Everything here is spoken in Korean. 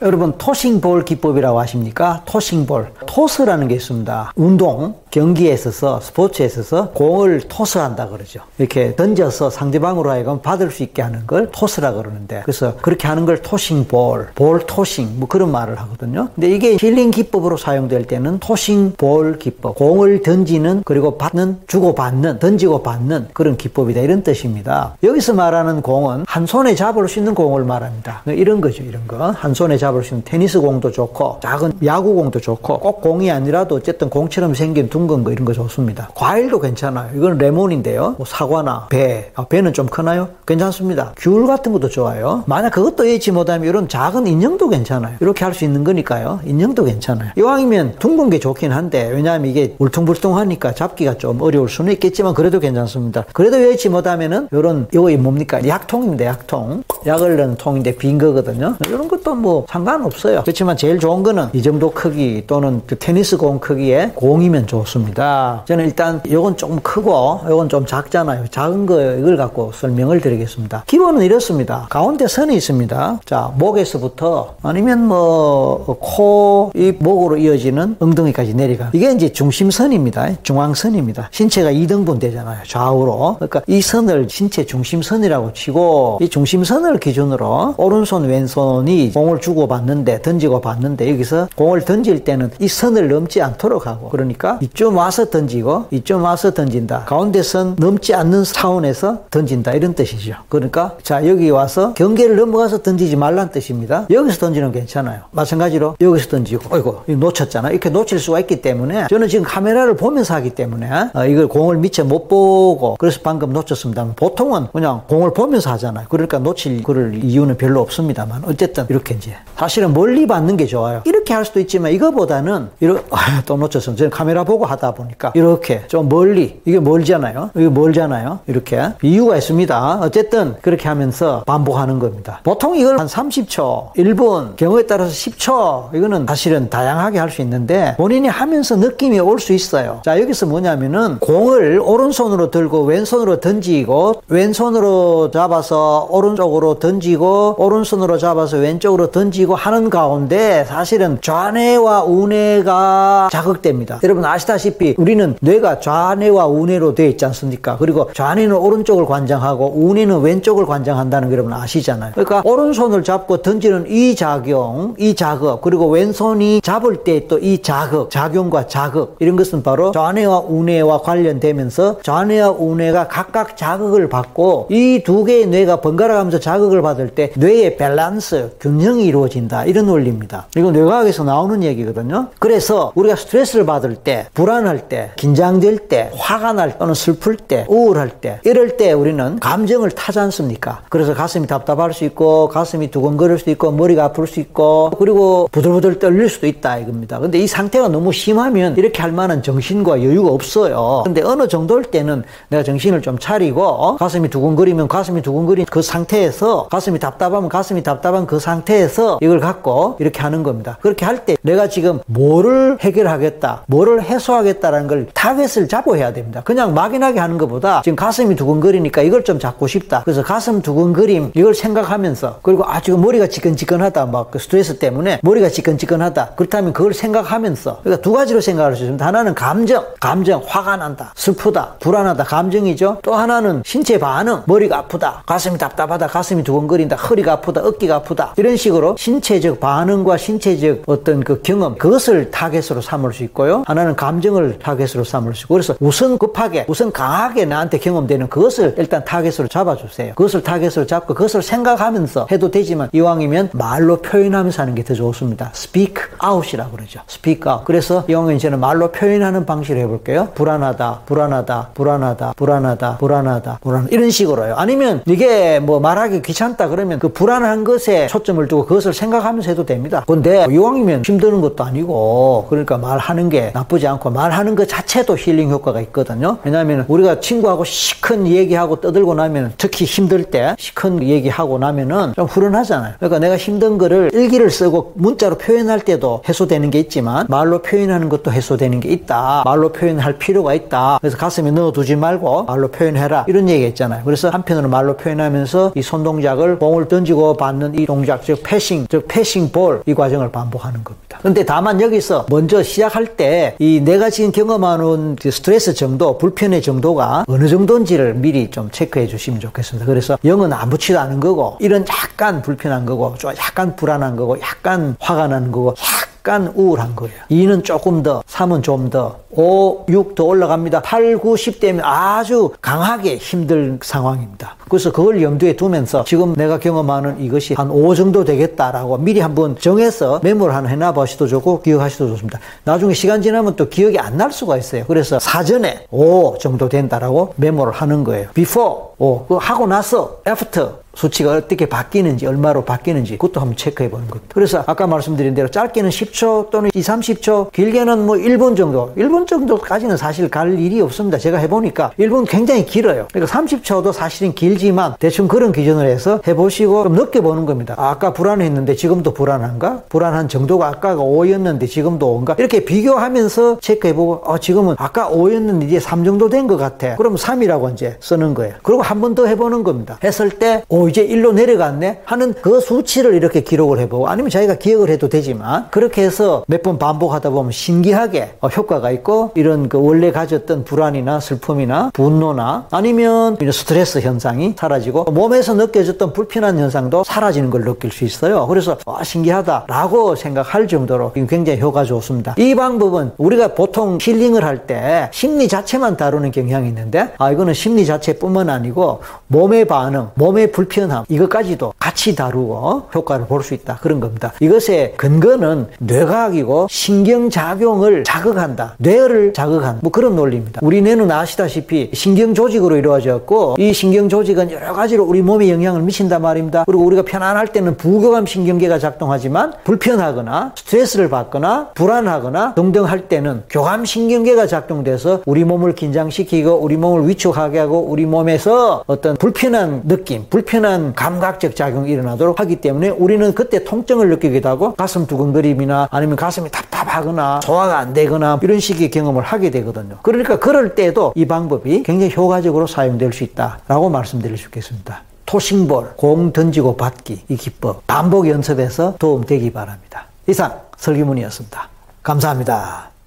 여러분 tossing ball 기법이라고 아십니까? Tossing ball. 토스라는 게 있습니다. 운동, 경기에 있어서 스포츠에 있어서 공을 토스한다 그러죠. 이렇게 던져서 상대방으로 하여금 받을 수 있게 하는 걸 토스라 그러는데 그래서 그렇게 하는 걸 tossing ball, ball tossing 뭐 그런 말을 하거든요. 근데 이게 힐링 기법으로 사용될 때는 tossing ball 기법, 공을 던지는 그리고 받는 주고 받는 던지고 받는 그런 기법이다 이런 뜻입니다. 여기서 말하는 공은 한 손에 잡을 수 있는 공을 말합니다. 이런 거죠, 이런 거. 한 손에 잡을 수 있는 테니스 공도 좋고 작은 야구 공도 좋고 꼭 공이 아니라도 어쨌든 공처럼 생긴 둥근 거 이런 거 좋습니다. 과일도 괜찮아요. 이건 레몬인데요. 뭐 사과나 배, 아, 배는 좀 크나요? 괜찮습니다. 귤 같은 것도 좋아요. 만약 그것도 예치 못하면 이런 작은 인형도 괜찮아요. 이렇게 할 수 있는 거니까요. 인형도 괜찮아요. 이왕이면 둥근 게 좋긴 한데 왜냐하면 이게 울퉁불퉁하니까 잡기가 좀 어려울 수는 있겠지만 그래도 괜찮습니다. 그래도 예치 못하면은 이런 이거 뭡니까? 약통입니다. 약통. 약을 넣은 통인데 빈 거거든요. 이런 것도 뭐 상관없어요. 그렇지만 제일 좋은 거는 이 정도 크기 또는 그 테니스 공 크기의 공이면 좋습니다. 저는 일단 이건 조금 크고 이건 좀 작잖아요. 작은 거 이걸 갖고 설명을 드리겠습니다. 기본은 이렇습니다. 가운데 선이 있습니다. 자, 목에서부터 아니면 뭐 코, 이 목으로 이어지는 엉덩이까지 내려가. 이게 이제 중심선입니다. 중앙선입니다. 신체가 2등분 되잖아요. 좌우로. 그러니까 이 선을 신체 중심선이라고 치고 이 중심선을 기준으로 오른손 왼손이 공을 주고 받는데 던지고 받는데 여기서 공을 던질 때는 이 선을 넘지 않도록 하고 그러니까 이쯤 와서 던지고 이쯤 와서 던진다. 가운데 선 넘지 않는 차원에서 던진다. 이런 뜻이죠. 그러니까 자 여기 와서 경계를 넘어가서 던지지 말란 뜻입니다. 여기서 던지는 괜찮아요. 마찬가지로 여기서 던지고 어이고 놓쳤잖아. 이렇게 놓칠 수가 있기 때문에 저는 지금 카메라를 보면서 하기 때문에 어, 이걸 공을 미처 못 보고 그래서 방금 놓쳤습니다. 보통은 그냥 공을 보면서 하잖아요. 그러니까 놓칠 그럴 이유는 별로 없습니다만 어쨌든 이렇게 이제 사실은 멀리 받는 게 좋아요. 이렇게 할 수도 있지만 이거보다는 이렇게 아, 또 놓쳤으면 저는 카메라 보고 하다 보니까 이렇게 좀 멀리 이게 멀잖아요. 이게 멀잖아요. 이렇게 이유가 있습니다. 어쨌든 그렇게 하면서 반복하는 겁니다. 보통 이걸 한 30초, 1분, 경우에 따라서 10초 이거는 사실은 다양하게 할 수 있는데 본인이 하면서 느낌이 올 수 있어요. 자 여기서 뭐냐면은 공을 오른손으로 들고 왼손으로 던지고 왼손으로 잡아서 오른쪽으로 던지고 오른손으로 잡아서 왼쪽으로 던지고 하는 가운데 사실은 좌뇌와 우뇌가 자극됩니다. 여러분 아시다시피 우리는 뇌가 좌뇌와 우뇌로 되어 있지 않습니까? 그리고 좌뇌는 오른쪽을 관장하고 우뇌는 왼쪽을 관장한다는 거 여러분 아시잖아요. 그러니까 오른손을 잡고 던지는 이 작용, 이 자극, 그리고 왼손이 잡을 때 또 이 자극, 작용과 자극 이런 것은 바로 좌뇌와 우뇌와 관련되면서 좌뇌와 우뇌가 각각 자극을 받고 이 두 개의 뇌가 번갈아 가면서 자극 을 받을 때 뇌의 밸런스, 균형이 이루어진다. 이런 원리입니다. 이건 뇌과학에서 나오는 얘기거든요. 그래서 우리가 스트레스를 받을 때 불안할 때, 긴장될 때, 화가 날 때, 또는 슬플 때, 우울할 때, 이럴 때 우리는 감정을 타지 않습니까? 그래서 가슴이 답답할 수 있고, 가슴이 두근거릴 수 있고, 머리가 아플 수 있고, 그리고 부들부들 떨릴 수도 있다 이겁니다. 근데 이 상태가 너무 심하면 이렇게 할 만한 정신과 여유가 없어요. 근데 어느 정도일 때는 내가 정신을 좀 차리고, 어? 가슴이 두근거리면 가슴이 두근거린 그 상태에서, 가슴이 답답하면 가슴이 답답한 그 상태에서 이걸 갖고 이렇게 하는 겁니다. 그렇게 할 때 내가 지금 뭐를 해결하겠다, 뭐를 해소하겠다라는 걸 타겟을 잡고 해야 됩니다. 그냥 막연하게 하는 것보다 지금 가슴이 두근거리니까 이걸 좀 잡고 싶다. 그래서 가슴 두근거림 이걸 생각하면서 그리고 아 지금 머리가 지끈지끈하다 막 그 스트레스 때문에 머리가 지끈지끈하다. 그렇다면 그걸 생각하면서 그러니까 두 가지로 생각할 수 있습니다. 하나는 감정, 감정 화가 난다, 슬프다, 불안하다 감정이죠. 또 하나는 신체 반응, 머리가 아프다, 가슴이 답답하다, 가슴이 두근거린다, 허리가 아프다, 어깨가 아프다 이런 식으로 신체적 반응과 신체적 어떤 그 경험 그것을 타겟으로 삼을 수 있고요. 하나는 감정을 타겟으로 삼을 수 있고 그래서 우선 급하게 우선 강하게 나한테 경험되는 그것을 일단 타겟으로 잡아주세요. 그것을 타겟으로 잡고 그것을 생각하면서 해도 되지만 이왕이면 말로 표현하면서 하는 게 더 좋습니다. speak out이라고 그러죠. speak out. 그래서 이왕이면 저는 말로 표현하는 방식으로 해볼게요. 불안하다, 불안하다, 불안하다, 불안하다, 불안하다, 불안 이런 식으로요. 아니면 이게 뭐 말하기 귀찮다 그러면 그 불안한 것에 초점을 두고 그것을 생각하면서 해도 됩니다. 근데 이왕이면 힘드는 것도 아니고 그러니까 말하는 게 나쁘지 않고 말하는 것 자체도 힐링 효과가 있거든요. 왜냐하면 우리가 친구하고 시큰 얘기하고 떠들고 나면 특히 힘들 때 시큰 얘기하고 나면은 좀 후련하잖아요. 그러니까 내가 힘든 거를 일기를 쓰고 문자로 표현할 때도 해소되는 게 있지만 말로 표현하는 것도 해소되는 게 있다. 말로 표현할 필요가 있다. 그래서 가슴에 넣어두지 말고 말로 표현해라. 이런 얘기가 있잖아요. 그래서 한편으로 말로 표현하면서 이 손동 작을 공을 던지고 받는 이 동작, 즉 패싱, 즉 패싱 볼 이 과정을 반복하는 겁니다. 근데 다만 여기서 먼저 시작할 때 이 내가 지금 경험하는 그 스트레스 정도, 불편의 정도가 어느 정도인지를 미리 좀 체크해 주시면 좋겠습니다. 그래서 영은 아무치도 않은 거고 이런 약간 불편한 거고 좀 약간 불안한 거고 약간 화가 나는 거고 약간 우울한 거예요. 2는 조금 더, 3은 좀 더, 5, 6더 올라갑니다. 8, 9, 10대면 아주 강하게 힘들 상황입니다. 그래서 그걸 염두에 두면서 지금 내가 경험하는 이것이 한 5 정도 되겠다라고 미리 한번 정해서 메모를 하나 해놔 보시도 좋고 기억하시도 좋습니다. 나중에 시간 지나면 또 기억이 안 날 수가 있어요. 그래서 사전에 5 정도 된다라고 메모를 하는 거예요. before 5, 그 하고 나서 after 수치가 어떻게 바뀌는지 얼마로 바뀌는지 그것도 한번 체크해 보는 겁니다. 그래서 아까 말씀드린 대로 짧게는 10초 또는 2, 30초 길게는 뭐 1분 정도 1분 정도까지는 사실 갈 일이 없습니다. 제가 해 보니까 1분 굉장히 길어요. 그러니까 30초도 사실은 길지만 대충 그런 기준을 해서 해 보시고 좀 느껴보는 겁니다. 아 까 불안했는데 지금도 불안한가? 불안한 정도가 아까가 5였는데 지금도 5인가? 이렇게 비교하면서 체크해 보고 어, 지금은 아까 5였는데 이제 3 정도 된 것 같아. 그럼 3이라고 이제 쓰는 거예요. 그리고 한 번 더 해보는 겁니다. 했을 때 5, 이제 일로 내려갔네 하는 그 수치를 이렇게 기록을 해보고 아니면 자기가 기억을 해도 되지만 그렇게 해서 몇 번 반복하다 보면 신기하게 어, 효과가 있고 이런 그 원래 가졌던 불안이나 슬픔이나 분노나 아니면 이런 스트레스 현상이 사라지고 몸에서 느껴졌던 불편한 현상도 사라지는 걸 느낄 수 있어요. 그래서 와 신기하다라고 생각할 정도로 굉장히 효과 좋습니다. 이 방법은 우리가 보통 힐링을 할 때 심리 자체만 다루는 경향이 있는데 아 이거는 심리 자체뿐만 아니고 몸의 반응, 몸의 불편 불편함 이것까지도 같이 다루고 효과를 볼 수 있다 그런 겁니다. 이것의 근거는 뇌과학이고 신경 작용을 자극한다. 뇌를 자극한 뭐 그런 논리입니다. 우리 뇌는 아시다시피 신경 조직으로 이루어졌고 이 신경 조직은 여러 가지로 우리 몸에 영향을 미친단 말입니다. 그리고 우리가 편안할 때는 부교감 신경계가 작동하지만 불편하거나 스트레스를 받거나 불안하거나 등등 할 때는 교감 신경계가 작동돼서 우리 몸을 긴장시키고 우리 몸을 위축하게 하고 우리 몸에서 어떤 불편한 느낌, 불편한 감각적 작용이 일어나도록 하기 때문에 우리는 그때 통증을 느끼기도 하고 가슴 두근거림이나 아니면 가슴이 답답하거나 소화가 안 되거나 이런 식의 경험을 하게 되거든요. 그러니까 그럴 때도 이 방법이 굉장히 효과적으로 사용될 수 있다라고 말씀드릴 수 있겠습니다. 토싱볼, 공 던지고 받기 이 기법 반복 연습해서 도움 되기 바랍니다. 이상 설기문이었습니다. 감사합니다.